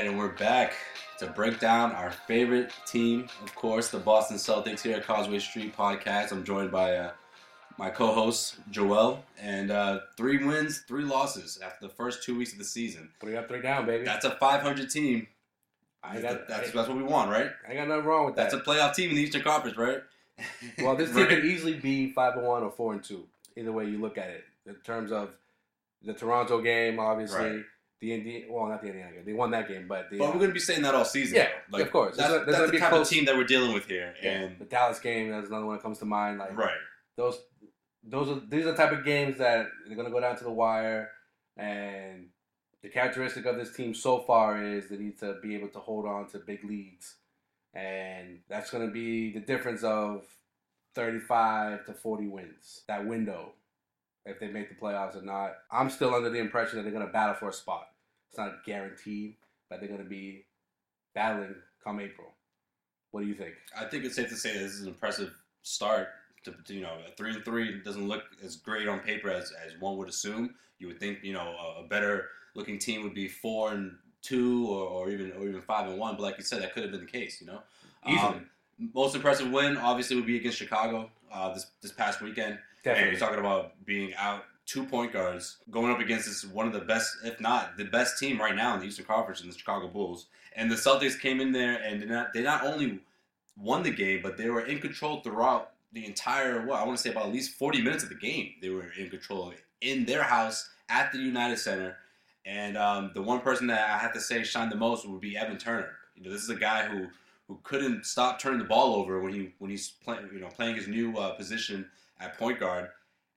Right, and we're back to break down our favorite team, of course, the Boston Celtics here at Causeway Street Podcast. I'm joined by uh, my co-host Joel, and uh, three wins, three losses after the first two weeks of the season. Three up, three down, baby. That's a 500 team. I got that's, I, that's what we want, right? I got nothing wrong with that. That's a playoff team in the Eastern Conference, right? well, this team Right? could easily be five and one or four and two. Either way you look at it, in terms of the Toronto game, obviously. Right. The Indiana, well, not the Indiana game. They won that game, but the But we're going to be saying that all season. Yeah, though. like, of course. That's, There's a- there's the type close- of team that we're dealing with here, yeah, and the Dallas game. That's another one that comes to mind. Like right, those, those are these are the type of games that they're going to go down to the wire, and the characteristic of this team so far is they need to be able to hold on to big leads, and that's going to be the difference of thirty-five to forty wins. That window, if they make the playoffs or not. I'm still under the impression that they're going to battle for a spot. It's not guaranteed, but they're going to be battling come April. What do you think? I think it's safe to say this is an impressive start. To, to, you know, a three and three doesn't look as great on paper as, as one would assume. You would think you know a, a better looking team would be four and two or, or even or even five and one. But like you said, that could have been the case. You know, Easily. Um, most impressive win obviously would be against Chicago uh, this this past weekend. And Definitely. you're talking about being out two point guards going up against this one of the best, if not the best team right now in the Eastern Conference in the Chicago Bulls. And the Celtics came in there and not, they not only won the game, but they were in control throughout the entire. What I want to say about at least 40 minutes of the game. They were in control in their house at the United Center. And um, the one person that I have to say shined the most would be Evan Turner. You know, this is a guy who who couldn't stop turning the ball over when he when he's playing you know playing his new uh, position at point guard,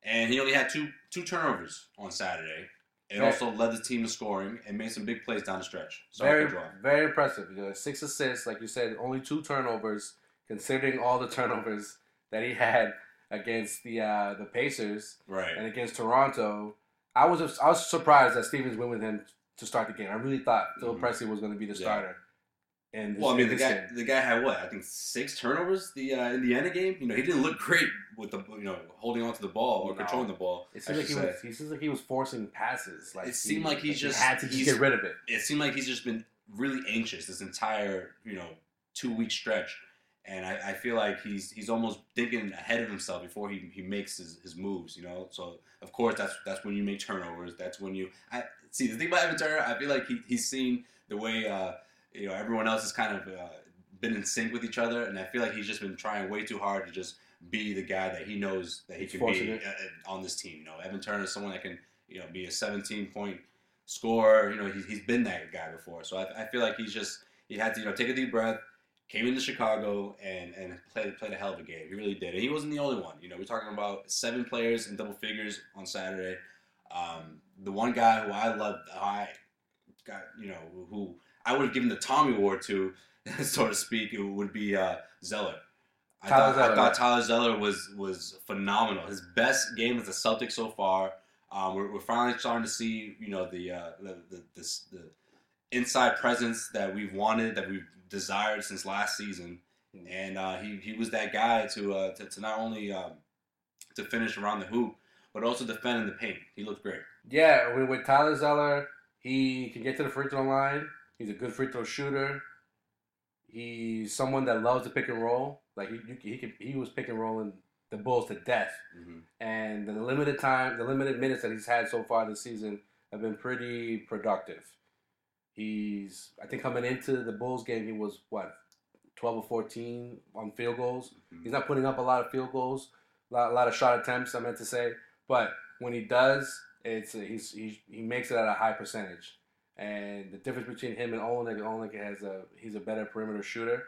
and he only had two two turnovers on Saturday, and Right. also led the team to scoring and made some big plays down the stretch. Sorry very, for the draw. very impressive. You know, six assists, like you said, only two turnovers, considering all the turnovers that he had against the uh, the Pacers Right. and against Toronto. I was I was surprised that Stevens went with him to start the game. I really thought Phil Mhm. Pressey was going to be the Yeah. starter. And Well, I mean, the guy the guy had what I think six turnovers the uh, Indiana game. You know, he didn't look great with the you know holding onto the ball or No. controlling the ball. It I seemed like he was. He seems like he was forcing passes. Like It seemed he, like he he just- had to just get rid of it. it seemed like he's just been really anxious this entire you know two week stretch, and I, I feel like he's he's almost thinking ahead of himself before he, he makes his, his moves. You know, so of course that's that's when you make turnovers. That's when you I see the thing about Evan Turner. I feel like he, he's seen the way uh, you know everyone else has kind of uh, been in sync with each other, and I feel like he's just been trying way too hard to just be the guy that he knows that he can be uh, uh, on this team. You know, Evan Turner is someone that can you know be a 17 point scorer. You know, he's, he's been that guy before. So I, I feel like he's just he had to you know take a deep breath, came into Chicago and and played played a hell of a game. He really did, and he wasn't the only one. You know, we're talking about seven players in double figures on Saturday. Um, the one guy who I loved, I got you know who I would have given the Tommy Award to, so to speak, it would be uh, Zeller. I thought, I thought. Tyler Zeller was was phenomenal. His best game as a Celtic so far. Um, we're, we're finally starting to see, you know, the uh, the, the, this, the inside presence that we've wanted, that we've desired since last season, and uh, he, he was that guy to uh, to, to not only um, to finish around the hoop, but also defend in the paint. He looked great. Yeah, with Tyler Zeller, he can get to the free throw line. He's a good free throw shooter. He's someone that loves to pick and roll. Like he, you, he could, he was pick and rolling the Bulls to death. Mhm. And the limited time, the limited minutes that he's had so far this season have been pretty productive. He's, I think, coming into the Bulls game, he was what, twelve or fourteen on field goals. Mhm. He's not putting up a lot of field goals, a lot, a lot of shot attempts. I meant to say, but when he does, it's he's, he's he makes it at a high percentage. And the difference between him and Olynyk, Olynyk has a he's a better perimeter shooter,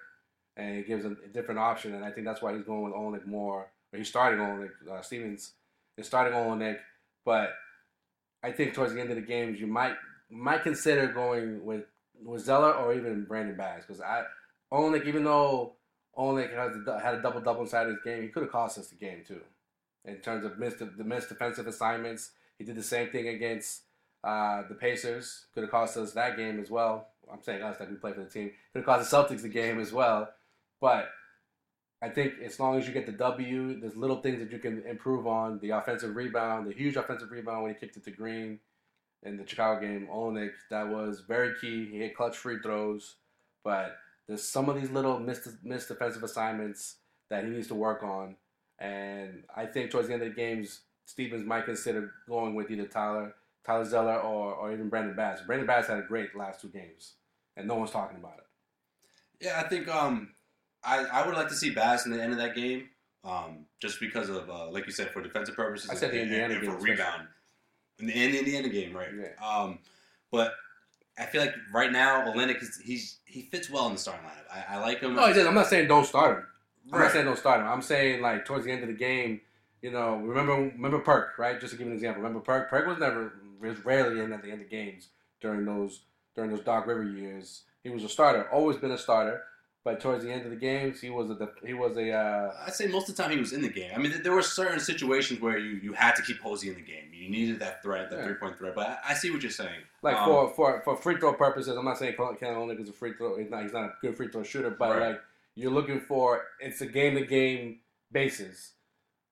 and it gives him a different option. And I think that's why he's going with Olynyk more. Or he's starting Olynyk. Uh, Stevens is starting Olynyk, but I think towards the end of the games you might might consider going with with Zeller or even Brandon Bass because I Olynyk, even though Olynyk has had a double double inside his game, he could have cost us the game too. In terms of missed the missed defensive assignments, he did the same thing against uh, the Pacers. Could have cost us that game as well. I'm saying us that we play for the team. Could have cost the Celtics the game as well. But I think as long as you get the W, there's little things that you can improve on. The offensive rebound, the huge offensive rebound when he kicked it to Green in the Chicago game. Olynyk, that was very key. He hit clutch free throws. But there's some of these little missed, missed defensive assignments that he needs to work on. And I think towards the end of the games, Stevens might consider going with either Tyler, Tyler Zeller, or, or even Brandon Bass. Brandon Bass had a great last two games, and no one's talking about it. Yeah, I think um, I, I would like to see Bass in the end of that game, um, just because of uh, like you said for defensive purposes. I said the and, Indiana and game for rebound. In the, end in the Indiana game, right? Yeah. Um, but I feel like right now Olynyk is he's he fits well in the starting lineup. I, I like him. No, he did. I'm not saying don't start him. I'm Right. not saying don't start him. I'm saying like towards the end of the game, you know, remember remember Perk, right? Just to give an example, remember Perk? Perk was never was rarely in at the end of games during those during those Doc River years. He was a starter, always been a starter, but towards the end of the games, he was a he was a uh, I'd say most of the time he was in the game. I mean, there were certain situations where you, you had to keep Posey in the game. You needed that threat, that Yeah. three point threat. But I, I see what you're saying. like Um, for, for for free throw purposes. I'm not saying Ken Olynyk is a free throw. He's not he's not a good free throw shooter, but Right. like you're looking for it's a game to game basis.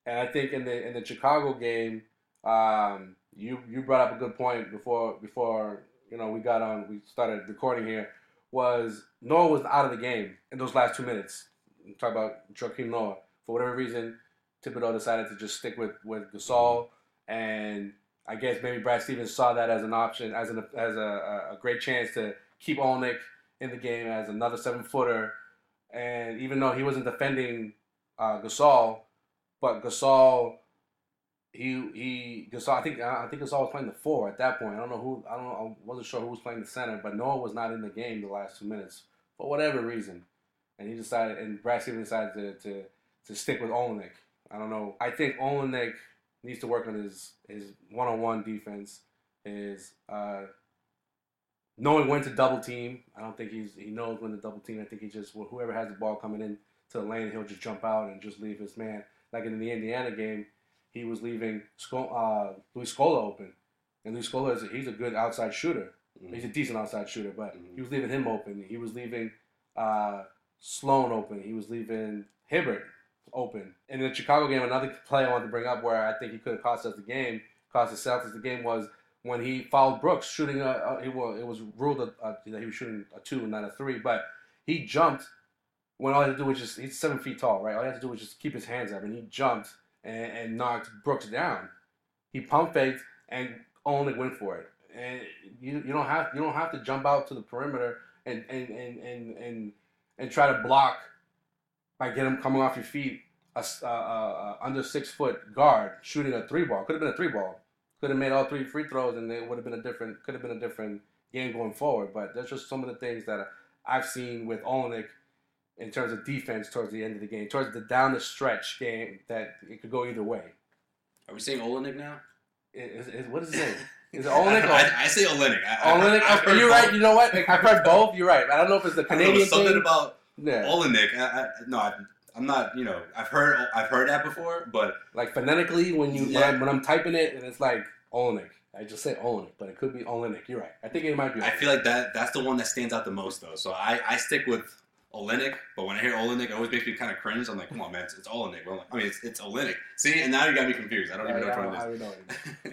And I think in the in the Chicago game, um, you you brought up a good point before before you know we got on we started recording here was Noah was out of the game in those last two minutes. I'm about Joakim Noah for whatever reason. Thibodeau decided to just stick with with Gasol, and I guess maybe Brad Stevens saw that as an option, as an as a, a great chance to keep Olynyk in the game as another seven footer. And even though he wasn't defending uh, Gasol, but Gasol, he he Gasol. I think I think Gasol was playing the four at that point. I don't know who. I don't know. I wasn't sure who was playing the center, but Noah was not in the game the last two minutes for whatever reason, and he decided. And Brad Stevens decided to to, to stick with Olynyk. I don't know. I think Olynyk needs to work on his his one on one defense. His uh, knowing when to double team. I don't think he's he knows when to double team. I think he just whoever has the ball coming in to the lane, he'll just jump out and just leave his man. Like in the Indiana game, he was leaving Sco- uh, Luis Scola open, and Luis Scola is a, he's a good outside shooter. Mhm. He's a decent outside shooter, but Mhm. he was leaving him open. He was leaving uh, Sloan open. He was leaving Hibbert open. In the Chicago game, another play I wanted to bring up where I think he could have cost us the game, cost the Celtics the game was when he fouled Brooks shooting a, a it was it was ruled that he was shooting a two and not a three, but he jumped when all he had to do was just he's seven feet tall, right? All he had to do was just keep his hands up, and he jumped and, and knocked Brooks down. He pump faked and only went for it. And you, you don't have you don't have to jump out to the perimeter and and and and and, and try to block by getting him coming off your feet. A, s- uh, uh, uh, under six foot guard shooting a three ball could have been a three ball. Could have made all three free throws, and it would have been a different. Could have been a different game going forward. But that's just some of the things that I've seen with Olynyk in terms of defense towards the end of the game, towards the down the stretch game, that it could go either way. Are we saying Olynyk now? Is, is, what is his name? Is it Olynyk or I, I say Olynyk. I, I- Olynyk? You're both. right. You know what? I've heard both. You're right. I don't know if it's the I know, Canadian something thing. about yeah. Olynyk. I, I, no, I, I'm not. You know, I've heard I've heard that before, but Like phonetically, when you Yeah. when, I'm, when I'm typing it, and it's like Olynyk. I just say Olynyk, but it could be Olynyk. You're right. I think it might be. I feel like that that's the one that stands out the most though. So I, I stick with Olynyk, but when I hear Olynyk, it always makes me kind of cringe. I'm like, come on, man, it's, it's Olynyk. Well, I mean, it's, it's Olynyk. See, and now you got me confused. I don't even know which I, one I, I don't know.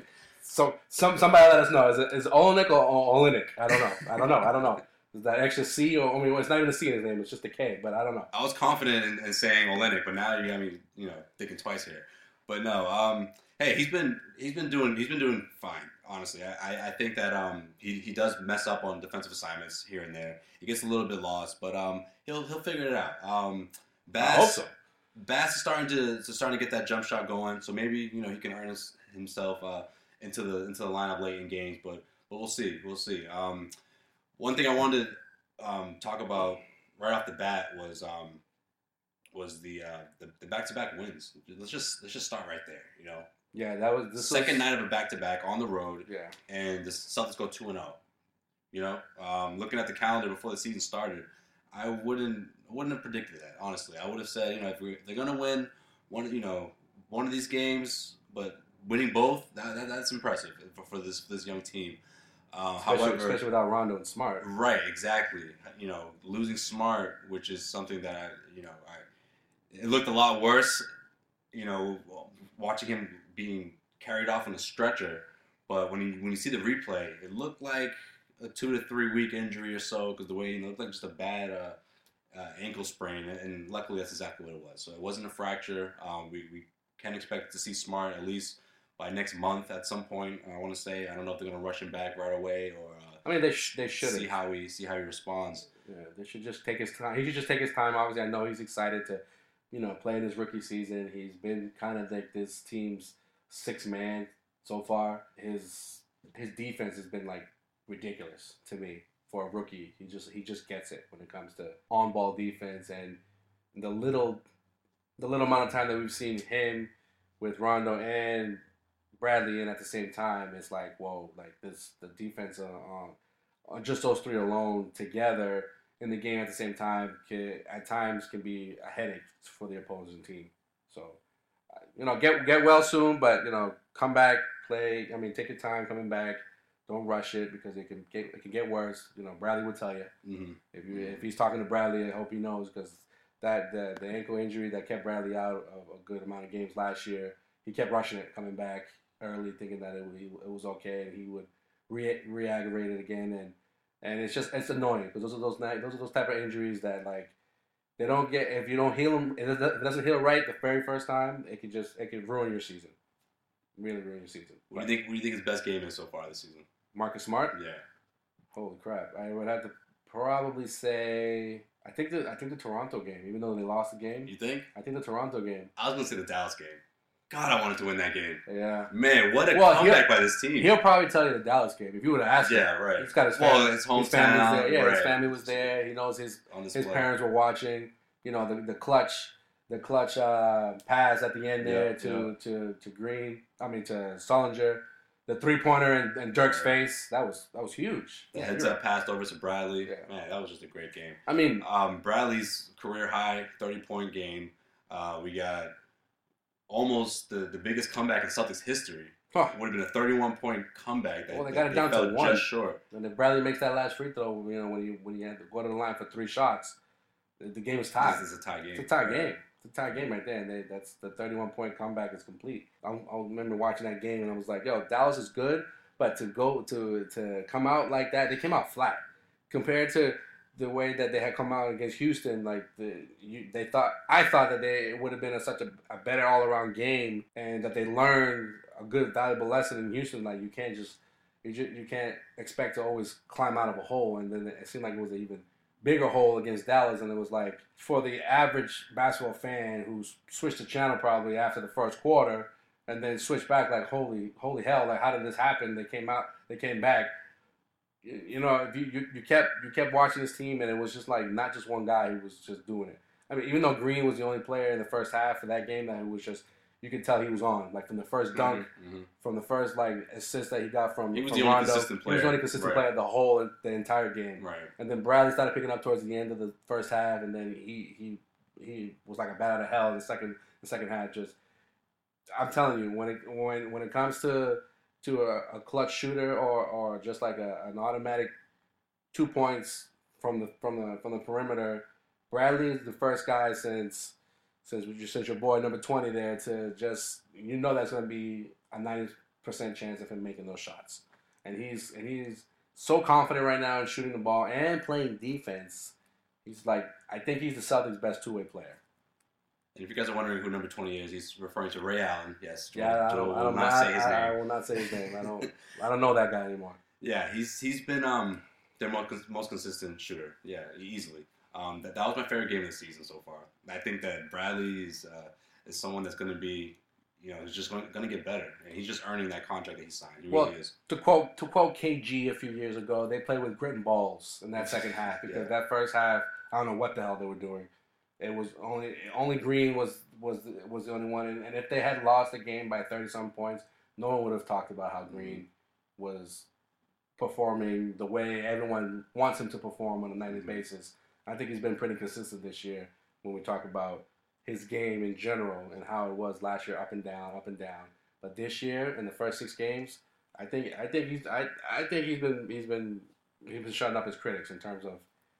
So some somebody let us know. Is it is Olynyk or, or Olynyk? I don't know. I don't know. I don't know. Is that extra C or I mean, it's not even a C in his name. It's just a K. But I don't know. I was confident in, in saying Olynyk, but now you got me, you know, thinking twice here. But no, um, hey, he's been he's been doing he's been doing fine. Honestly, I, I think that um, he, he does mess up on defensive assignments here and there. He gets a little bit lost, but um, he'll he'll figure it out. Um, Bass, so. Bass is starting to, to starting to get that jump shot going, so maybe you know he can earn his, himself uh, into the into the lineup late in games. But but we'll see, we'll see. Um, one thing I wanted to um, talk about right off the bat was um, was the, uh, the the back-to-back wins. Let's just let's just start right there. You know, Yeah, that was this second was, night of a back-to-back on the road, Yeah, and the Celtics go two and zero. You know, um, looking at the calendar before the season started, I wouldn't wouldn't have predicted that. Honestly, I would have said you know if, we, they're gonna win one you know one of these games, but winning both that, that that's impressive for, for this for this young team. Uh, especially, however, especially without Rondo and Smart. Right, exactly. You know, losing Smart, which is something that I, you know, I it looked a lot worse. You know, watching him being carried off in a stretcher, but when you when you see the replay, it looked like a two to three week injury or so because the way it looked like just a bad uh, uh, ankle sprain, and luckily that's exactly what it was. So it wasn't a fracture. Um, we we can expect to see Smart at least by next month at some point. I want to say I don't know if they're going to rush him back right away or uh, I mean, they sh- they should see how he see how he responds. Yeah, they should just take his time. He should just take his time. Obviously, I know he's excited to, you know, play in his rookie season. He's been kind of like this team's six man so far. His his defense has been like ridiculous to me for a rookie. He just he just gets it when it comes to on ball defense and the little the little amount of time that we've seen him with Rondo and Bradley in at the same time. It's like whoa, like this the defense on. on on just those three alone together in the game at the same time can at times can be a headache for the opposing team. So, uh, you know, get get well soon, but you know, come back, play. I mean, take your time coming back. Don't rush it because it can get it can get worse. You know, Bradley will tell you Mm-hmm. if you if he's talking to Bradley. I hope he knows because that the the ankle injury that kept Bradley out of a good amount of games last year. He kept rushing it, coming back early, thinking that it, it was okay, and he would re re-aggravate it again, and and it's just it's annoying because those are those those are those type of injuries that like they don't get if you don't heal them if it doesn't- it doesn't heal right the very first time it could just it could ruin your season, really ruin your season. What do you think? What do you think his best game is so far this season? Marcus Smart, Yeah, holy crap! I would have to probably say I think the I think the Toronto game, even though they lost the game, you think? I think the Toronto game. I was gonna say the Dallas game. God, I wanted to win that game. Yeah, Man, what a Well, comeback by this team. he'll probably tell you the Dallas game if you would have asked him. yeah, right. He's got his Well, family. his family's hometown, there. Yeah, his family was there. He knows his his parents were watching. You know the the clutch the clutch uh, pass at the end there Yeah, to, to to Green. I mean to Sullinger. The three pointer in, in Dirk's Right. face. That was that was huge. The Yeah, heads up passed over to Bradley. Yeah. Man, that was just a great game. I mean, Um, Bradley's career high, 30 point game. Uh, we got almost the, the biggest comeback in Celtics history. huh. Would have been a 31 point comeback. That, Well, they got it down to one. Just short. and if Bradley makes that last free throw, you know when you when you had to go to the line for three shots, the, the game is tied. This is a tie game. It's a tie game. It's a tie game right there, and they, that's the 31 point comeback is complete. I, I remember watching that game, and I was like, "Yo, Dallas is good, but to go to to come out like that, they came out flat compared to the way that they had come out against Houston. Like the you, they thought, I thought that they it would have been a, such a, a better all around game, and that they learned a good valuable lesson in Houston. Like you can't just you just, you can't expect to always climb out of a hole, and then it seemed like it was an even bigger hole against Dallas, and it was like for the average basketball fan who switched the channel probably after the first quarter, and then switched back like holy holy hell, like how did this happen? They came out, they came back. You, know, if you, you you kept you kept watching this team, and it was just like not just one guy who was just doing it. I mean, even though Green was the only player in the first half of that game that was just you could tell he was on, like from the first dunk, Mhm. from the first like assist that he got from He was from the only Rondo. consistent He was the only consistent Right. player the whole the entire game. Right. And then Bradley started picking up towards the end of the first half, and then he he he was like a bat out of hell in the second the second half. Just I'm telling you, when it when when it comes to to a, a clutch shooter or or just like a, an automatic two points from the from the from the perimeter, Bradley is the first guy since since you since your boy number twenty there to just you know that's going to be a ninety percent chance of him making those shots, and he's and he's so confident right now in shooting the ball and playing defense. He's like, I think he's the Celtics' best two way player. And if you guys are wondering who number 20 is, he's referring to Ray Allen. Yes. Yeah, I don't, I don't not I, say his I, name. I will not say his name. I don't, I don't know that guy anymore. Yeah, he's he's been um their most, most consistent shooter. Yeah, easily. Um, that, that was my favorite game of the season so far. I think that Bradley is uh, is someone that's going to be, you know, is just going, going to get better, and he's just earning that contract that he signed. He Well, really is. To quote to quote KG a few years ago, they played with grit and balls in that second half because Yeah. that first half, I don't know what the hell they were doing. It was only only Green was was was the only one, and, and if they had lost the game by thirty some points, no one would have talked about how Green was performing the way everyone wants him to perform on a nightly mm-hmm. basis. I think he's been pretty consistent this year when we talk about his game in general and how it was last year, up and down, up and down. But this year, in the first six games, I think I think he's I, I think he's been he's been he's been shutting up his critics in terms of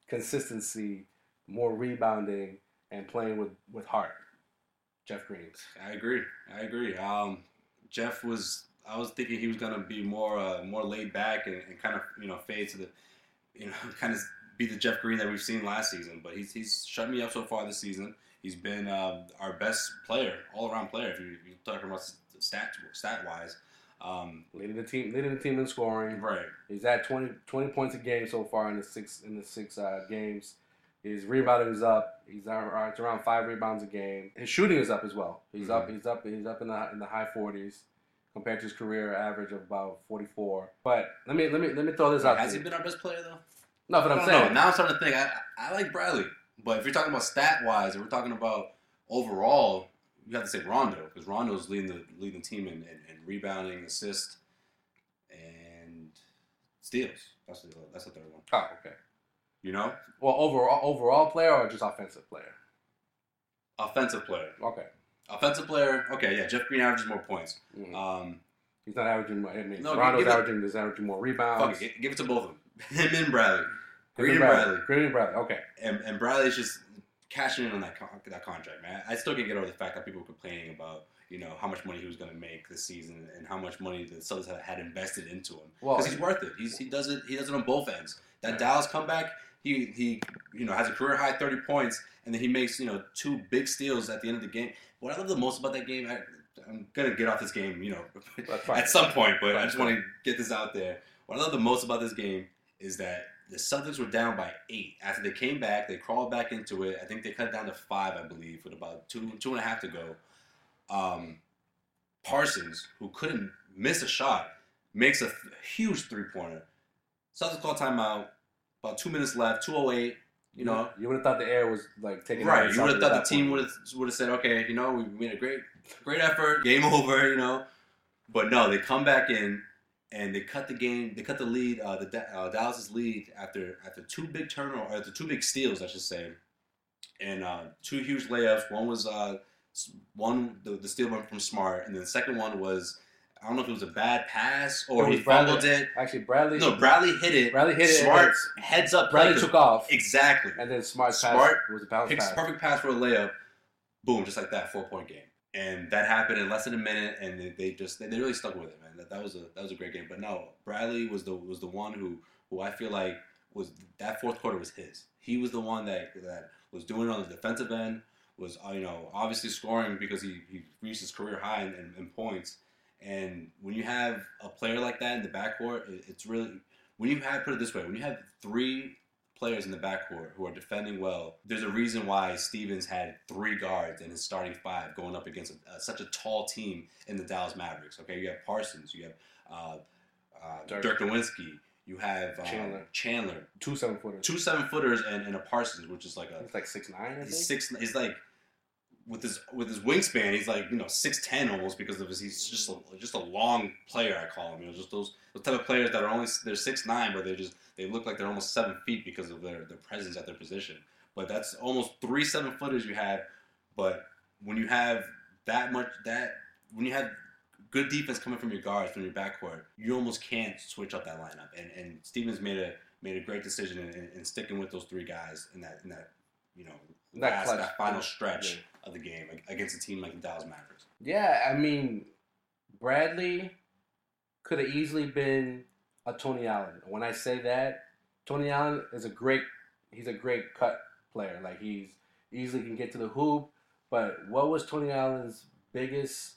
consistency, more rebounding, and playing with with heart. Jeff Green. I agree. I agree. Um, Jeff was. I was thinking he was going to be more uh, more laid back and, and kind of you know fade to the, you know, kind of be the Jeff Green that we've seen last season. But he's he's shut me up so far this season. He's been uh, our best player, all around player. If you- you're talking about stat stat wise, um, Leading the team, leading the team in scoring. right. He's at 20, 20 points a game so far in the six in the six uh, games. His rebounding is up. He's around, it's around five rebounds a game. His shooting is up as well. He's up. Mhm. He's up. He's up in the in the high forties compared to his career average of about forty four. But let me let me let me throw this out. Has he been our best player though? No, but I'm saying know. Now I'm starting to think. I, I like Bradley, but if you're talking about stat wise, if we're talking about overall, you have to say Rondo because Rondo's leading the leading the team in, in, in rebounding, assist, and steals. That's the that's the third one. Oh, okay. You know, Well, overall overall player or just offensive player? offensive player, Okay. offensive player. Okay, yeah, Jeff Green averages more points. Mhm. Um, He's not averaging. I mean, No, it- averaging. Averaging more rebounds. fuck it, give it to both of them. Him and Bradley. Green and Bradley. Bradley. Green and Bradley. Okay. and, and Bradley's just cashing in on that con- that contract, man. I still can't get over the fact that people were complaining about you know how much money he was going to make this season and how much money the Celtics had, had invested into him Well, because he's worth it. He's, he does it. He does it on both ends. That Yeah. Dallas comeback, he he you know has a career high thirty points, and then he makes you know two big steals at the end of the game. What I love the most about that game, I, I'm gonna get off this game, you know, at some point, but I just want to get this out there. What I love the most about this game is that the Celtics were down by eight. After they came back, they crawled back into it. I think they cut it down to five, I believe, with about two two and a half to go. Um, Parsons, who couldn't miss a shot, makes a th- huge three pointer. Celtics call timeout. About two minutes left. Two oh eight. You know, you would have thought the air was like taking Right. You would have thought the team would have would have said, okay, you know, we made a great great effort, game over, you know. But no, they come back in and they cut the game. They cut the lead, uh, the uh, Dallas's lead after after two big turnover, or after two big steals, I should say, and uh, two huge layups. One was uh, one the, the steal went from Smart, and then the second one was I don't know if it was a bad pass or he Bradley- fumbled it. Actually, Bradley. No, Bradley hit it. Bradley hit it Smart heads up. Bradley took off, exactly. and then Smart, Smart pass was a bounce Picks pass. perfect pass for a layup, boom, just like that, four point game. And that happened in less than a minute, and they, they just they, they really stuck with it, man. That, that was a that was a great game. But no, Bradley was the was the one who who I feel like was that fourth quarter was his. He was the one that that was doing it on the defensive end, was uh, you know obviously scoring because he, he reached his career high in, in, in points. And when you have a player like that in the backcourt, it's really when you have put it this way, when you have three players in the backcourt who are defending well, there's a reason why Stevens had three guards in his starting five going up against a, uh, such a tall team in the Dallas Mavericks. Okay, you have Parsons, you have uh, uh, Dirk. Dirk. Nowitzki, you have uh, Chandler. Chandler, Two seven footers. two seven footers, and, and a Parsons, which is like a He's like six nine. I think. he's six. He's like with his with his wingspan, he's like you know six ten almost because of his. He's just a, just a long player. I call him. You know, just those those type of players that are only they're six nine, but they just they look like they're almost seven feet because of their their presence at their position. But that's almost three seven footers you have. But when you have that much that when you have good defense coming from your guards from your backcourt, you almost can't switch up that lineup. And and Stevens made a made a great decision in, in, in sticking with those three guys in that in that you know That last, that final stretch Yeah. of the game against a team like the Dallas Mavericks. Yeah, I mean, Bradley could have easily been a Tony Allen. When I say that, Tony Allen is a great he's a great cut player. Like he's easily can get to the hoop. But what was Tony Allen's biggest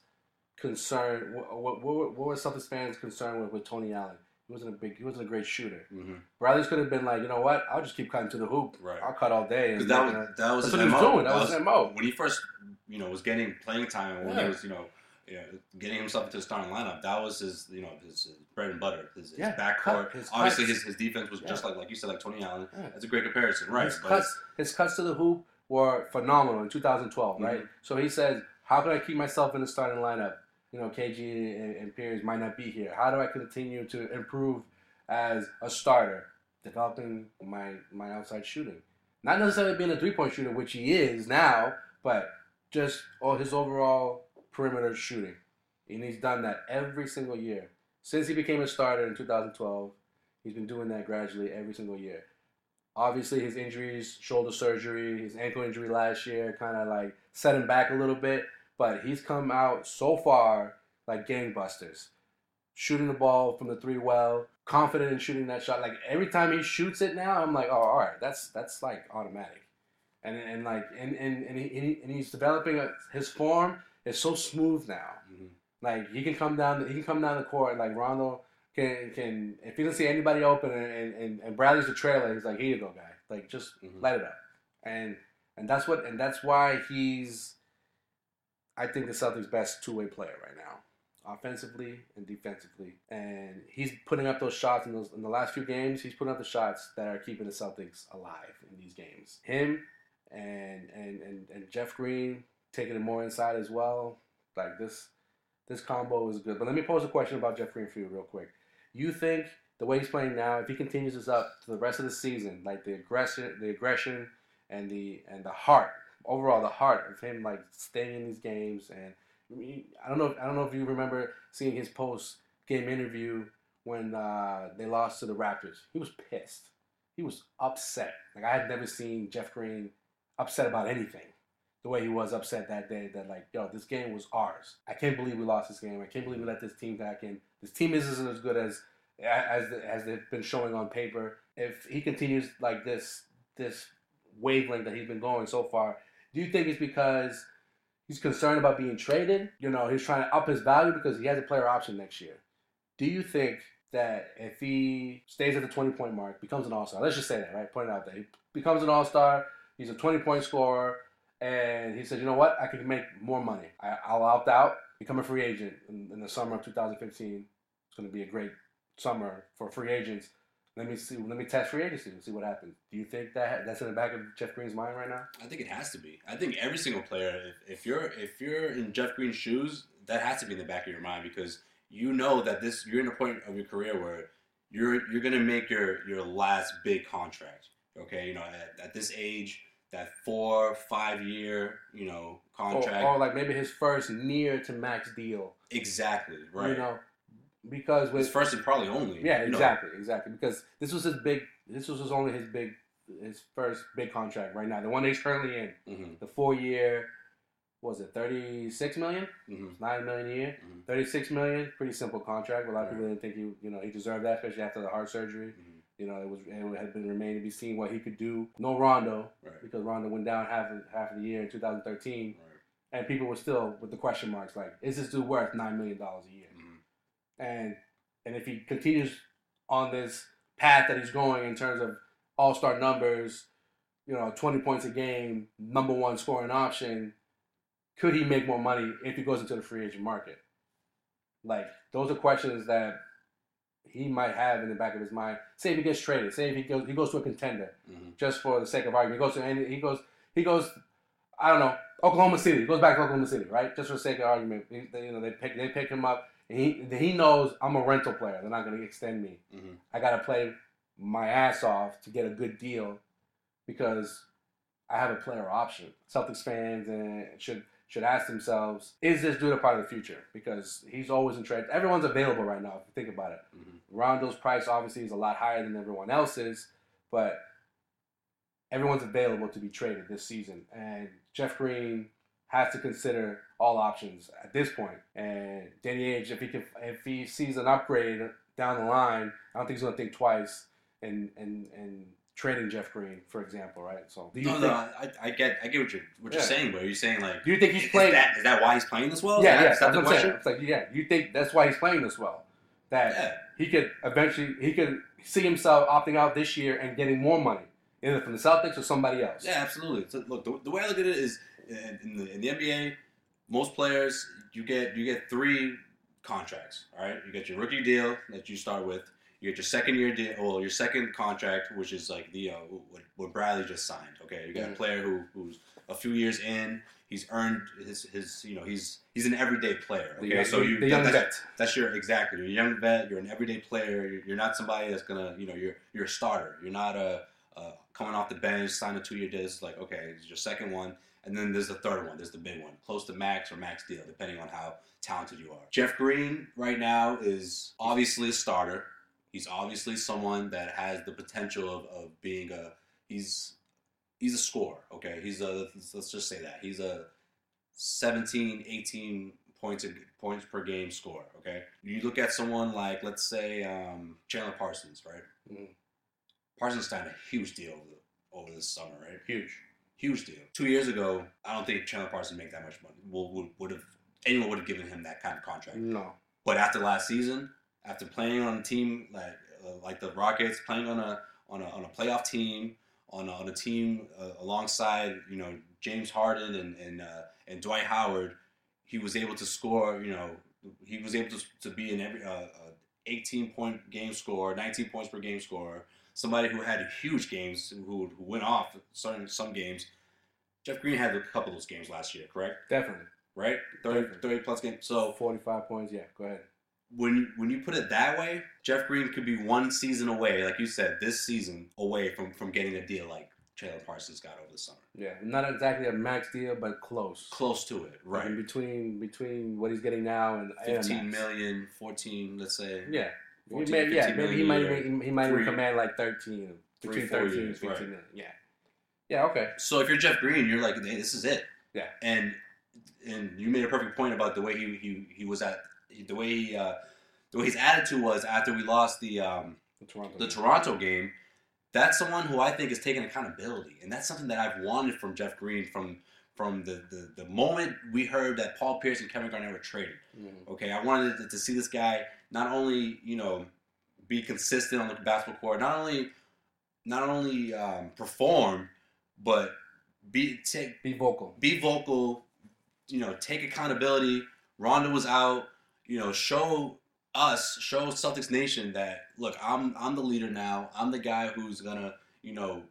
concern? What, what, what, what was Celtics fans concerned with with Tony Allen? He wasn't a big. He wasn't a great shooter. Mm-hmm. Bradley's could have been like, you know what? I'll just keep cutting to the hoop. Right. I'll cut all day. Because that was that was that's what he was MO. doing. That was his MO. when he first you know was getting playing time when Yeah. he was you know. You know, getting himself into the starting lineup, that was his, you know, his, his bread and butter. His, his Yeah, backcourt. cut- his Obviously, cuts. his, his defense was just like, like you said, like Tony Allen. Yeah. That's a great comparison, right? His But cuts, his cuts to the hoop were phenomenal in 2012, right? Mhm. So he says, "How can I keep myself in the starting lineup? You know, KG and, and Pierce might not be here. How do I continue to improve as a starter, developing my my outside shooting? Not necessarily being a three point shooter, which he is now, but just all his overall perimeter shooting. And he's done that every single year since he became a starter in 2012. He's been doing that gradually every single year obviously his injuries, shoulder surgery, his ankle injury last year kind of like set him back a little bit, but he's come out so far like gangbusters. Shooting the ball from the three well, confident in shooting that shot. Like every time he shoots it now, I'm like, oh, all right, that's that's like automatic. And and like and and and, he, and he's developing a, his form is so smooth now. Mhm. Like he can come down, he can come down the court. and Like Rondo can can if he doesn't see anybody open and and, and Bradley's the trailer, he's like, here you go, guy. Like just Mhm. let it up. And and that's what and that's why he's I think the Celtics' best two way player right now, offensively and defensively. And he's putting up those shots in those in the last few games. He's putting up the shots that are keeping the Celtics alive in these games. Him and and and, and Jeff Green taking it more inside as well. Like this this combo is good. But let me pose a question about Jeff Green for you real quick. You think the way he's playing now, if he continues this up to the rest of the season, like the aggression, the aggression, and the and the heart, overall the heart of him like staying in these games, and I, don't know, I don't know if you remember seeing his post game interview when uh, they lost to the Raptors. He was pissed. He was upset. Like I had never seen Jeff Green upset about anything the way he was upset that day that like yo this game was ours i can't believe we lost this game i can't believe we let this team back in this team isn't as good as as as they've been showing on paper if he continues like this this wavelength that he's been going so far do you think it's because he's concerned about being traded you know he's trying to up his value because he has a player option next year do you think that if he stays at the 20 point mark becomes an all-star let's just say that right point out that he becomes an all-star he's a 20 point scorer and he said, you know what? I can make more money. I, I'll opt out, become a free agent in, in the summer of 2015. It's going to be a great summer for free agents. Let me see. Let me test free agency and see what happens. Do you think that that's in the back of Jeff Green's mind right now? I think it has to be. I think every single player, if, if you're if you're in Jeff Green's shoes, that has to be in the back of your mind because you know that this you're in a point of your career where you're you're gonna make your your last big contract. Okay, you know at, at this age, that four five year you know Or, contract. or like maybe his first near to max deal. exactly right. You know, because with his first and probably only. Yeah, exactly, exactly. Because this was his big. This was his only his big, his first big contract right now. The one he's currently in, Mhm, the four year, was it thirty six million? mhm, Nine million a year. mhm, Thirty six million, pretty simple contract. A lot of people didn't think he, you know, he deserved that, especially after the heart surgery. mhm. You know, it was it had been remained to be seen what he could do. No Rondo, Right. because Rondo went down half of, half of the year in 2013, Right. and people were still with the question marks like, is this dude worth nine million dollars a year? And and if he continues on this path that he's going in terms of all star numbers, you know, twenty points a game, number one scoring option, could he make more money if he goes into the free agent market? Like those are questions that he might have in the back of his mind. Say if he gets traded, say if he goes he goes to a contender, Mhm. just for the sake of argument, he goes to any he goes he goes I don't know Oklahoma City. He goes back to Oklahoma City, right? Just for the sake of argument, he, they, you know they pick they pick him up. And he he knows I'm a rental player. They're not going to extend me. Mhm. I got to play my ass off to get a good deal because I have a player option. Celtics fans and should should ask themselves: Is this dude a part of the future? Because he's always in trade. Everyone's available right now. If you think about it, Mhm. Rondo's price obviously is a lot higher than everyone else's, but everyone's available to be traded this season. And Jeff Green has to consider all options at this point. And Danny Ainge, if he can, if he sees an upgrade down the line, I don't think he's going to think twice and and and trading Jeff Green, for example, right? So No, think, no, I, I get, I get what you're, what you're Yeah. saying, but are you saying like, do you think he's is playing? that, is that why he's playing this well? yeah, is yeah, that, is that that's the saying. It's like, yeah, you think that's why he's playing this well? That Yeah. he could eventually he could see himself opting out this year and getting more money, either from the Celtics or somebody else. Yeah, absolutely. So, look, the, the way I look at it is, in, the, in the NBA, most players you get you get three contracts. All right, you get your rookie deal that you start with. You get your second year deal, or your second contract, which is like the uh, what, what Bradley just signed. Okay, you got a Mhm. player who who's a few years in. He's earned his, his you know he's he's an everyday player. Okay, young- so you the young that's, vet. that's your exactly. You're a young vet. You're an everyday player. You're, you're not somebody that's gonna, you know, you're you're a starter. You're not a, a coming off the bench, sign a two year deal. It's like okay, it's your second one, and then there's the third one. There's the big one, close to max or max deal, depending on how talented you are. Jeff Green right now is obviously a starter. He's obviously someone that has the potential of, of being a he's he's a scorer. Okay, he's a let's, just say that he's a 17, 18 points a, points per game scorer. Okay, you look at someone like let's say um, Chandler Parsons, right? Mhm. Parsons signed a huge deal over the, over this summer, right? Huge. Huge deal. Two years ago, I don't think Chandler Parsons make that much money. Would would, would have anyone would have given him that kind of contract. No. But after last season, after playing on a team like uh, like the Rockets, playing on a on a, on a playoff team, on a, on a team uh, alongside you know James Harden and and uh, and Dwight Howard, he was able to score. You know, he was able to, to be an every uh, uh, 18 point game scorer, 19 points per game scorer. Somebody who had huge games, who, who went off certain some games. Jeff Green had a couple of those games last year, correct? Definitely. Right, 30, 30 plus games. So 45 points. Yeah, go ahead. when when you put it that way, Jeff Green could be one season away, like you said, this season away from from getting a deal like Chandler Parsons got over the summer. Yeah, not exactly a max deal, but close. Close to it, right? in between between what he's getting now and and a 15 max. million, 14, let's say. Yeah. He 14, may, yeah, maybe he might even he might even command like thirteen between four thirteen and fifteen right. million. Yeah, yeah, okay. So if you're Jeff Green, you're like, hey, this is it. Yeah. And and you made a perfect point about the way he he, he was at the way he uh, the way his attitude was after we lost the um, The Toronto. the Toronto game, that's someone who I think is taking accountability, and that's something that I've wanted from Jeff Green from from the the, the moment we heard that Paul Pierce and Kevin Garnett were traded. Mhm. Okay, I wanted to, to see this guy not only you know be consistent on the basketball court, not only not only um, perform, but be take Be vocal. be vocal, you know, take accountability. Rondo was out, you know, show us, show Celtics Nation that look, I'm I'm the leader now. I'm the guy who's gonna, you know,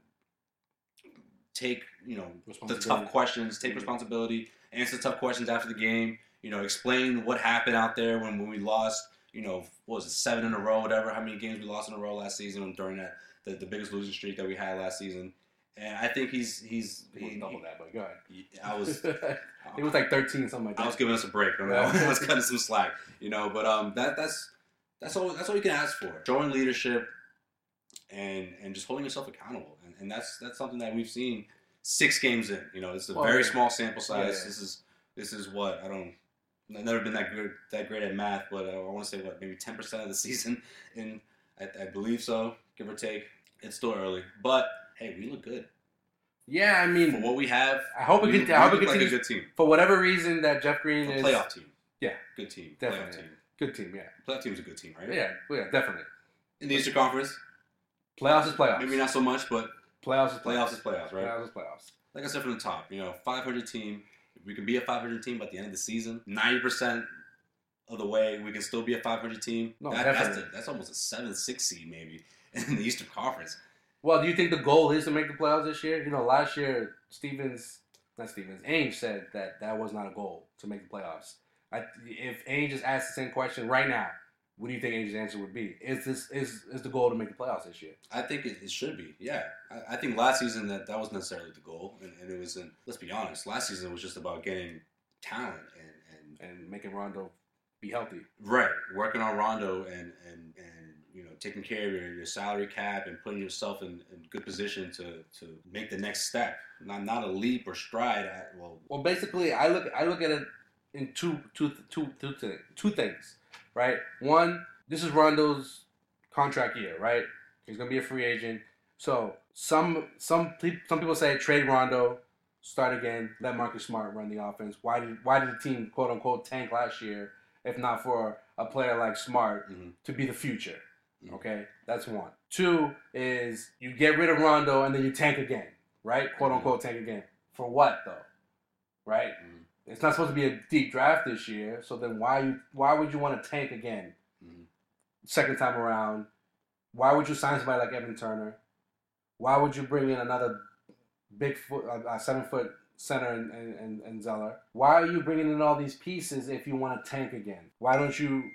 take, you know, the tough questions, take responsibility, answer tough questions after the game, you know, explain what happened out there when, when we lost, you know, what was it, seven in a row, whatever, how many games we lost in a row last season during that the, the biggest losing streak that we had last season. And I think he's he's He he, double that, but go ahead. I was it was like thirteen, something like that. I was giving us a break. I, Yeah. I was cutting some slack, you know. But um, that that's that's all that's all you can ask for. Showing leadership and and just holding yourself accountable, and, and that's that's something that we've seen six games in. You know, it's a Well, very yeah. small sample size. Yeah, yeah. This is this is what I don't. I've never been that good that great at math, but uh, I want to say what maybe ten percent of the season, and I, I believe so, give or take. It's still early, but hey, we look good yeah, I for mean, what we have. I hope it we, can- I hope we it look like a good team, for whatever reason that Jeff Green a is playoff team. Yeah. good team, Definitely. playoff team. good team. Yeah, Playoff team is a good team, right? yeah, yeah, definitely. In the Eastern Conference, Playoffs is playoffs. maybe not so much, but Playoffs is playoffs is playoffs, right? Playoffs is playoffs. Like I said from the top, you know, 500 team. We can be a 500 team by the end of the season, 90% of the way we can still be a 500 team. No, that, that's, definitely. that's almost a 7 6 seed, maybe, in the Eastern Conference. Well, do you think the goal is to make the playoffs this year? You know, last year Stevens, not Stevens, Ainge said that that was not a goal to make the playoffs. I, if Ainge just asked the same question right now, what do you think Ainge's answer would be? Is this is is the goal to make the playoffs this year? I think it, it should be, yeah. I, I think last season that, that wasn't necessarily the goal, and, and it was, in, let's be honest, last season was just about getting talent and, and And making Rondo be healthy. Right, working on Rondo and and and you know taking care of your, your salary cap and putting yourself in, in good position to, to make the next step. Not not a leap or stride. At, well, Well, basically, I look I look at it in two two two two two things, right? One, this is Rondo's contract year, right? He's gonna be a free agent. So some some some people say trade Rondo, start again, let Marcus Smart run the offense. Why did why did the team quote unquote tank last year if not for a player like Smart Mhm. to be the future? Okay, that's one. Two is you get rid of Rondo and then you tank again, right? Quote unquote tank again. For what though? Right? It's not supposed to be a deep draft this year, so then why you why would you want to tank again? Mhm. Second time around, why would you sign somebody like Evan Turner? Why would you bring in another big foot, uh, uh, seven foot center and, and, and, and Zeller? Why are you bringing in all these pieces if you want to tank again? Why don't you?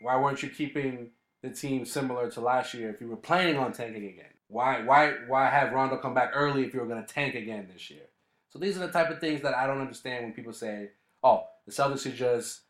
Why weren't you keeping the team similar to last year if you were planning on tanking again? Why why why have Rondo come back early if you were going to tank again this year? So these are the type of things that I don't understand when people say, "Oh, the Celtics should just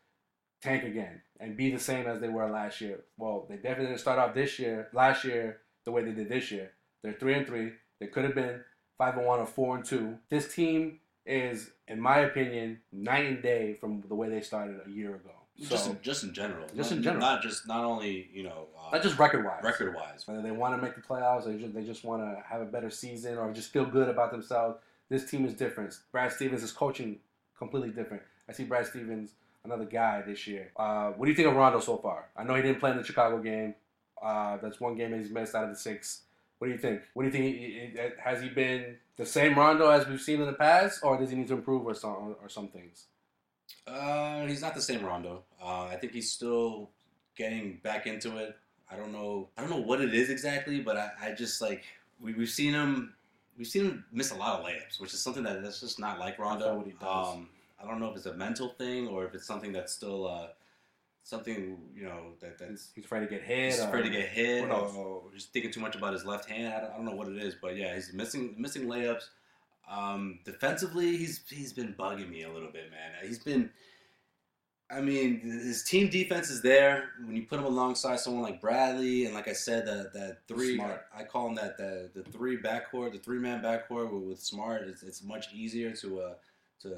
tank again and be the same as they were last year." Well, they definitely didn't start off this year, last year, the way they did this year. They're three and three. They could have been five and one or four and two. This team is, in my opinion, night and day from the way they started a year ago. So just in, just in general. Just Not- in general. Not just not only you know uh, not just record wise. record wise. Whether they want to make the playoffs, they just they just want to have a better season or just feel good about themselves. This team is different. Brad Stevens is coaching completely different. I see Brad Stevens, another guy this year. Uh, what do you think of Rondo so far? I know he didn't play in the Chicago game. Uh, that's one game he's missed out of the six. What do you think? What do you think? Has he been the same Rondo as we've seen in the past, or does he need to improve or some or some things? Uh, he's not the same Rondo. Uh, I think he's still getting back into it. I don't know. I don't know what it is exactly, but I, I just like we, we've seen him. We've seen him miss a lot of layups, which is something that that's just not like Rondo. what he does. Um, I don't know if it's a mental thing or if it's something that's still uh, something you know that that's He's, afraid to get hit. he's afraid to get hit or just thinking too much about his left hand. I don't, I don't know what it is, but yeah, he's missing missing layups. Um, defensively, he's he's been bugging me a little bit, man. He's been. I mean, his team defense is there when you put him alongside someone like Bradley, and like I said, that that three, Smart. I call him that the the three backcourt, the three man backcourt with, with Smart. It's, it's much easier to uh to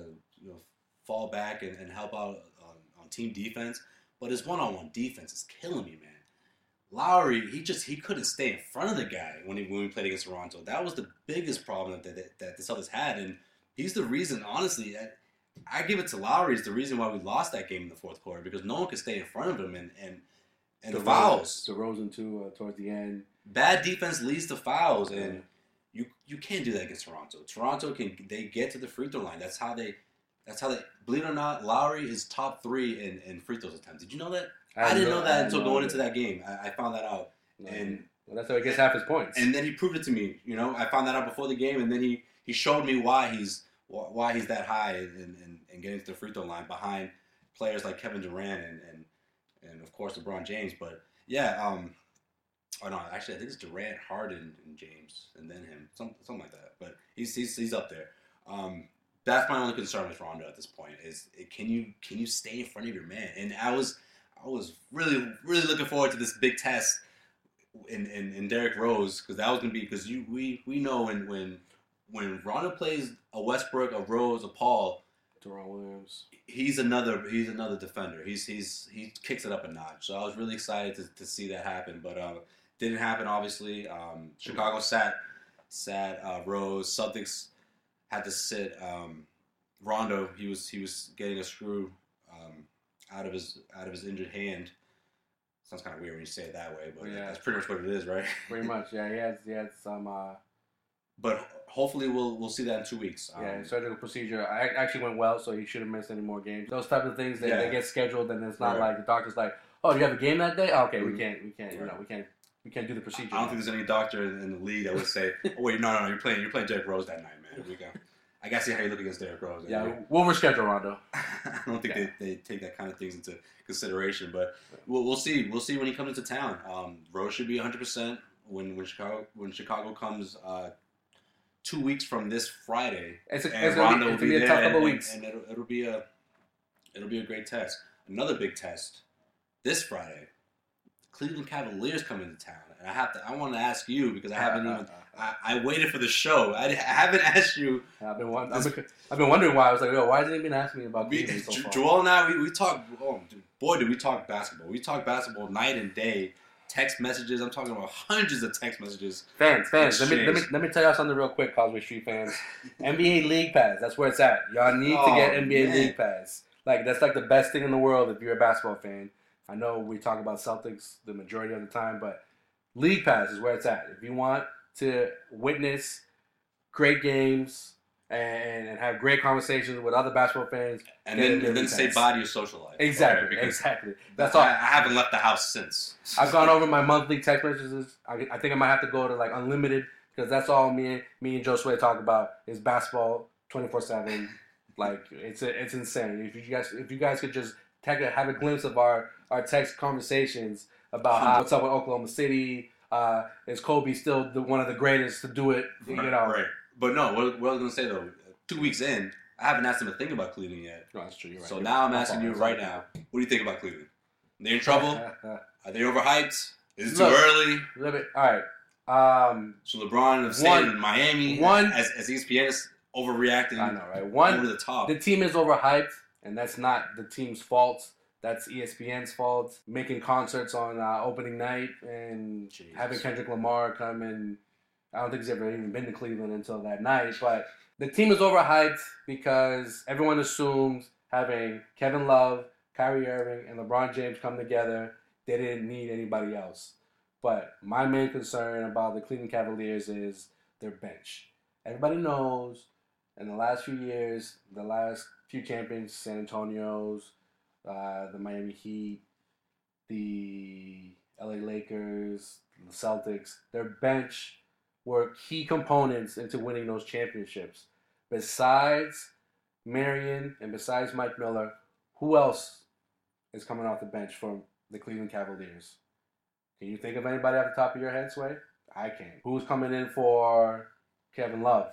you know fall back and, and help out on, on team defense. But his one on one defense is killing me, man. Lowry, he just he couldn't stay in front of the guy when he when we played against Toronto. That was the biggest problem that that, that the Celtics had, and he's the reason. Honestly, I, I give it to Lowry is the reason why we lost that game in the fourth quarter because no one could stay in front of him and and and the fouls. DeRozan too uh, towards the end. Bad defense leads to fouls, Yeah. and you you can't do that against Toronto. Toronto can they get to the free throw line. That's how they. That's how they. Believe it or not, Lowry is top three in, in free throws attempts. Did you know that? I, had didn't no- know that until no going into that game. I, I found that out, No, and well, that's how he gets half his points. and then he proved it to me. You know, I found that out before the game, and then he he showed me why he's why he's that high and and, and getting to the free throw line behind players like Kevin Durant and and and of course LeBron James. But yeah, um, or no, actually I think it's Durant, Harden, and James, and then him, some, something like that. But he's he's, he's up there. Um, that's my only concern with Rondo at this point is eh, can you can you stay in front of your man? And I was I was really really looking forward to this big test in in, in Derrick Rose because that was gonna be because you we we know when when when Rondo plays a Westbrook, a Rose, a Paul, Deron Williams. he's another he's another defender. He's he's he kicks it up a notch. So I was really excited to, to see that happen, but uh, didn't happen. Obviously, um, Chicago sat sat uh, Rose. Celtics had to sit um, Rondo. He was he was getting a screw um, out of his out of his injured hand. Sounds kind of weird when you say it that way, but Yeah. that's pretty much what it is, right? Pretty much, yeah. He had he had some uh, but hopefully we'll we'll see that in two weeks. Um, yeah surgical procedure. I actually went well, so he shouldn't miss any more games. Those type of things they, Yeah. they get scheduled, and it's not Right. like the doctor's like, oh, you have a game that day. Oh, okay, we Mhm. can't, we can't, you know, we can't, we can't do the procedure. I don't think there's any doctor in the league that would say, "Oh wait, no, no, no, you're playing, you're playing Derrick Rose that night, man." We go. I gotta see how you look against Derrick Rose. yeah, we'll reschedule Rondo. I don't think Yeah. they, they take that kind of things into consideration, but we'll, we'll see. We'll see when he comes into town. Um, Rose should be 100 percent when when Chicago when Chicago comes uh, two weeks from this Friday, It's, a, and it's gonna Rondo be, will be be a there, tough and, couple and- weeks. and it'll, it'll be a it'll be a great test. Another big test this Friday. Cleveland Cavaliers coming to town, and I have to. I want to ask you because I haven't even. I, I waited for the show. I, I haven't asked you. I've been, won- I've been I've been wondering why. I was like, yo, why hasn't he been asking me about Cleveland so far? Joel and I, we, we talk. Oh, boy, do we talk basketball? We talk basketball night and day. Text messages. I'm talking about hundreds of text messages. Fans, fans, let me, let me let me tell y'all something real quick, Causeway Street fans. NBA League Pass, that's where it's at. Y'all need to Oh, get NBA man. League Pass. Like that's like the best thing in the world if you're a basketball fan. I know we talk about Celtics the majority of the time, but League Pass is where it's at. If you want to witness great games and, and have great conversations with other basketball fans, And then, and then say bye to your social life. exactly, because exactly. That's I, all. I haven't left the house since. I've gone over my monthly text messages. I, I think I might have to go to like unlimited because that's all me and me and Josue talk about is basketball twenty four seven. Like it's it's insane. If you guys if you guys could just take a, have a glimpse of our our text conversations about how, what's up with Oklahoma City. Uh, is Kobe still the, one of the greatest to do it? You Right, know, right. But no, what, what I was gonna say though, two weeks in, I haven't asked him a thing about Cleveland yet. No, that's true. You're right. So You're now I'm asking you right now, what do you think about Cleveland? They in trouble? Are they overhyped? Is it too Look. early? Let me- All right. Um, So LeBron of stayed One- in Miami one- as, as ESPN is overreacting I know, right? One, over the top. The team is overhyped, and that's not the team's fault. That's ESPN's fault. Making concerts on uh, opening night and Jesus. having Kendrick Lamar come and I don't think he's ever even been to Cleveland until that night. But the team is overhyped because everyone assumes having Kevin Love, Kyrie Irving, and LeBron James come together, they didn't need anybody else. But my main concern about the Cleveland Cavaliers is their bench. Everybody knows in the last few years, the last few champions, San Antonio's, uh, the Miami Heat, the LA Lakers, the Celtics, their bench were key components into winning those championships. Besides Marion and besides Mike Miller, who else is coming off the bench from the Cleveland Cavaliers? Can you think of anybody off the top of your head, Sway? I can't. Who's coming in for Kevin Love?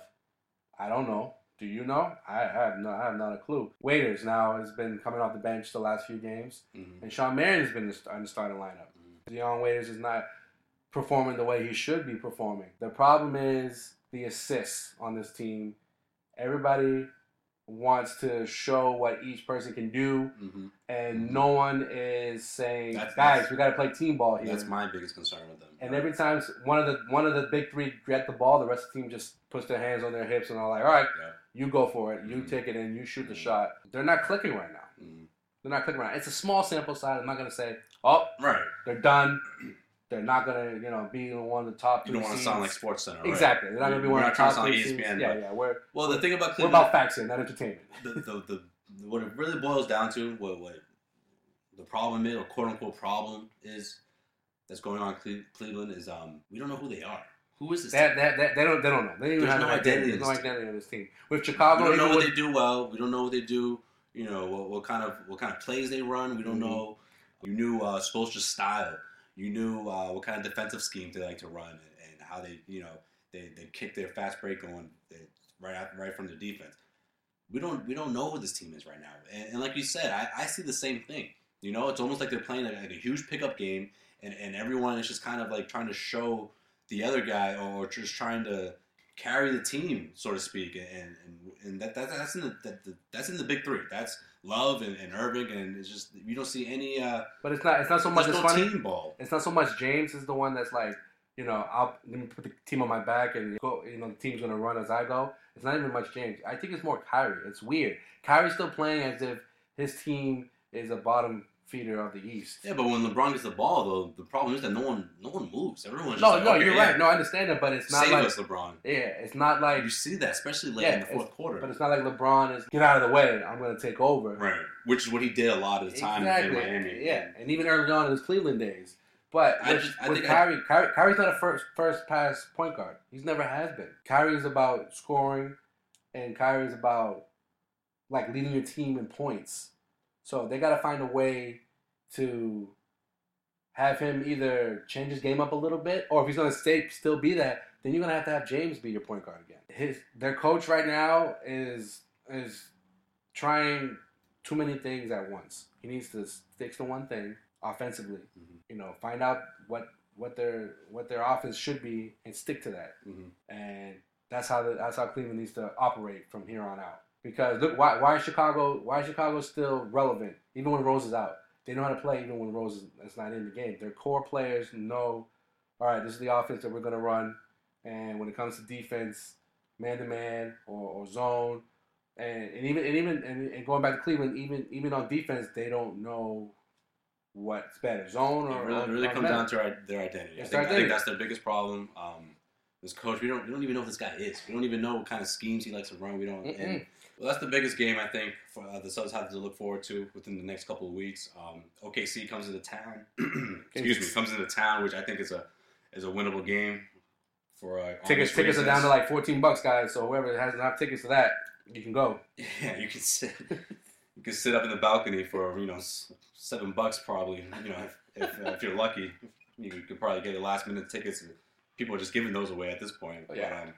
I don't know. Do you know? I have no. I have not a clue. Waiters now has been coming off the bench the last few games, Mhm. and Shawn Marion has been in the- in the starting lineup. Dion Waiters is not performing the way he should be performing. The problem is the assists on this team. Everybody wants to show what each person can do, Mhm. and no one is saying, That's- "Guys, that's- we got to play team ball here." That's my biggest concern with them. And every time one of the one of the big three get the ball, the rest of the team just puts their hands on their hips and are like, "All right, Yeah. you go for it. You Mhm. take it and you shoot the Mhm. shot." They're not clicking right now. Mhm. They're not clicking right. Now. It's a small sample size. I'm not gonna say, "Oh, Right. they're done." They're not gonna, you know, be one of the top. You don't want to sound like SportsCenter. Right? exactly. They're not gonna be one of the top three. ESPN, Yeah, yeah. We're Well, the thing about we're about facts here, not entertainment. the, the, the, what it really boils down to, what, what the problem is, or quote unquote problem is, that's going on in Cleveland is um we don't know who they are. Who is this? That, team? that, that, they don't they don't know. They don't even There's have no identity. There's no identity in this team. With Chicago, we don't know what with- they do well. We don't know what they do. You know what, what kind of what kind of plays they run. We don't Mhm. know. You knew uh, Spoelstra's style. You knew uh, what kind of defensive schemes they like to run and, and how they you know they, they kick their fast break on right out, right from the defense. We don't we don't know who this team is right now. And, and like you said, I, I see the same thing. You know, it's almost like they're playing like, like a huge pickup game, and, and everyone is just kind of like trying to show the other guy or just trying to carry the team, so to speak. And and, and that, that that's in the, that, the that's in the big three. That's Love and, and Irving, and it's just you don't see any. Uh, but it's not. It's not so much. It's no funny. team ball. It's not so much James is the one that's like, you know, I'll let me put the team on my back and go. You know, the team's gonna run as I go. It's not even much James. I think it's more Kyrie. It's weird. Kyrie's still playing as if his team is a bottom feeder of the East. Yeah, but when LeBron gets the ball, though, the problem is that no one no one moves. Everyone's No, like, no, okay, you're yeah, right. No, I understand it, but it's not Save like us, LeBron. yeah, it's not like You see that, especially late Yeah, in the fourth quarter. but it's not like LeBron is get out of the way. I'm gonna take over. right, which is what he did a lot of the time Exactly. in Miami. Yeah, and even early on in his Cleveland days. But I with, just- I with think I- Kyrie, Kyrie, Kyrie's not a first first pass point guard. He's never has been. Kyrie's about scoring, and Kyrie's about like leading your team in points. So they got to find a way to have him either change his game up a little bit, or if he's gonna stay still be that, then you're gonna have to have James be your point guard again. His their coach right now is is trying too many things at once. He needs to stick to one thing. offensively. Mhm. You know, find out what what their what their offense should be and stick to that. Mhm. And that's how the, that's how Cleveland needs to operate from here on out. Because look, why why is Chicago why is Chicago still relevant even when Rose is out? They know how to play even when Rose is is not in the game. Their core players know, all right, this is the offense that we're gonna run. And when it comes to defense, man to man or, or zone, and, and even and even and, and going back to Cleveland, even even on defense, they don't know what's better, zone or It really, really comes down to our, their identity. I think, I think that's their biggest problem. Um, this coach, we don't, we don't even know who this guy is. We don't even know what kind of schemes he likes to run. We don't. And. Well, that's the biggest game I think for uh, the Subs have to look forward to within the next couple of weeks. Um, OKC comes into town. excuse me, comes into town, which I think is a is a winnable game. For uh, tickets tickets are down to like fourteen bucks, guys. So whoever has enough tickets to that, you can go. Yeah, you can sit. You can sit up in the balcony for you know seven bucks probably. You know, if if, uh, if you're lucky, you could probably get last minute tickets. People are just giving those away at this point. Oh, yeah. But, um,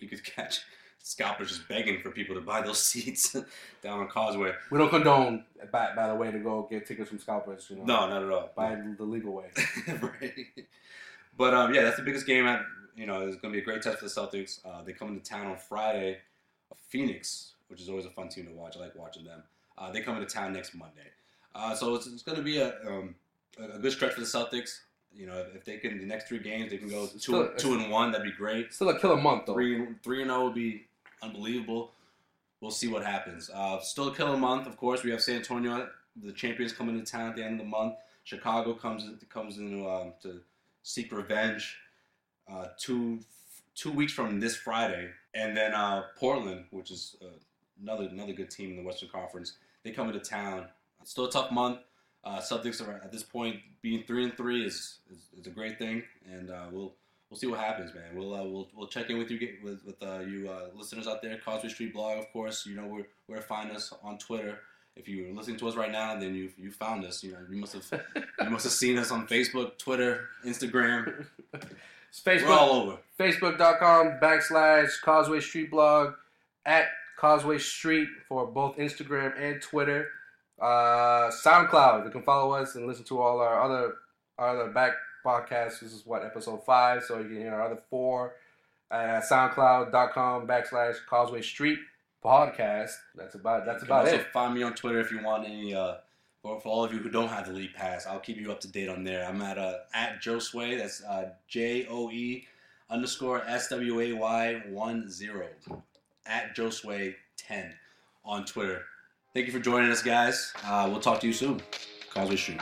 you could catch scalpers just begging for people to buy those seats down on Causeway. We don't condone, by, by the way, to go get tickets from scalpers. You know, No, not at all. buy the legal way. right. But um, yeah, that's the biggest game. At, you know, it's going to be a great test for the Celtics. Uh, they come into town on Friday. Phoenix, which is always a fun team to watch. I like watching them. Uh, they come into town next Monday. Uh, so it's, it's going to be a, um, a good stretch for the Celtics. You know, if they can the next three games, they can go two Still- two and one. That'd be great. Still a killer month though. Three and three and zero would be unbelievable. We'll see what happens. Uh, still a killer month, of course. We have San Antonio, the champions, coming to town at the end of the month. Chicago comes comes in um, to seek revenge. Uh, two two weeks from this Friday, and then uh, Portland, which is uh, another another good team in the Western Conference. They come into town. It's still a tough month. Uh, Celtics are at this point being three and three is is, is a great thing, and uh, we'll we'll see what happens, man. We'll uh, we'll we'll check in with you with with uh, you uh, listeners out there. Causeway Street Blog, of course. You know where where to find us on Twitter. If you're listening to us right now, then you you found us. You know you must have you must have seen us on Facebook, Twitter, Instagram. It's We're Facebook, all over. Facebook.com backslash Causeway Street Blog at Causeway Street for both Instagram and Twitter. Uh, SoundCloud. You can follow us and listen to all our other our other back podcasts. This is what episode five, so you can hear our other four at SoundCloud.com backslash Causeway Street podcast. That's about that's about also it. find me on Twitter if you want any. Uh, for, for all of you who don't have the league pass, I'll keep you up to date on there. I'm at uh, at Joe Sway. That's uh, J O E underscore S W A Y one zero at Joe Sway ten on Twitter. Thank you for joining us, guys. Uh, we'll talk to you soon. Causeway Street.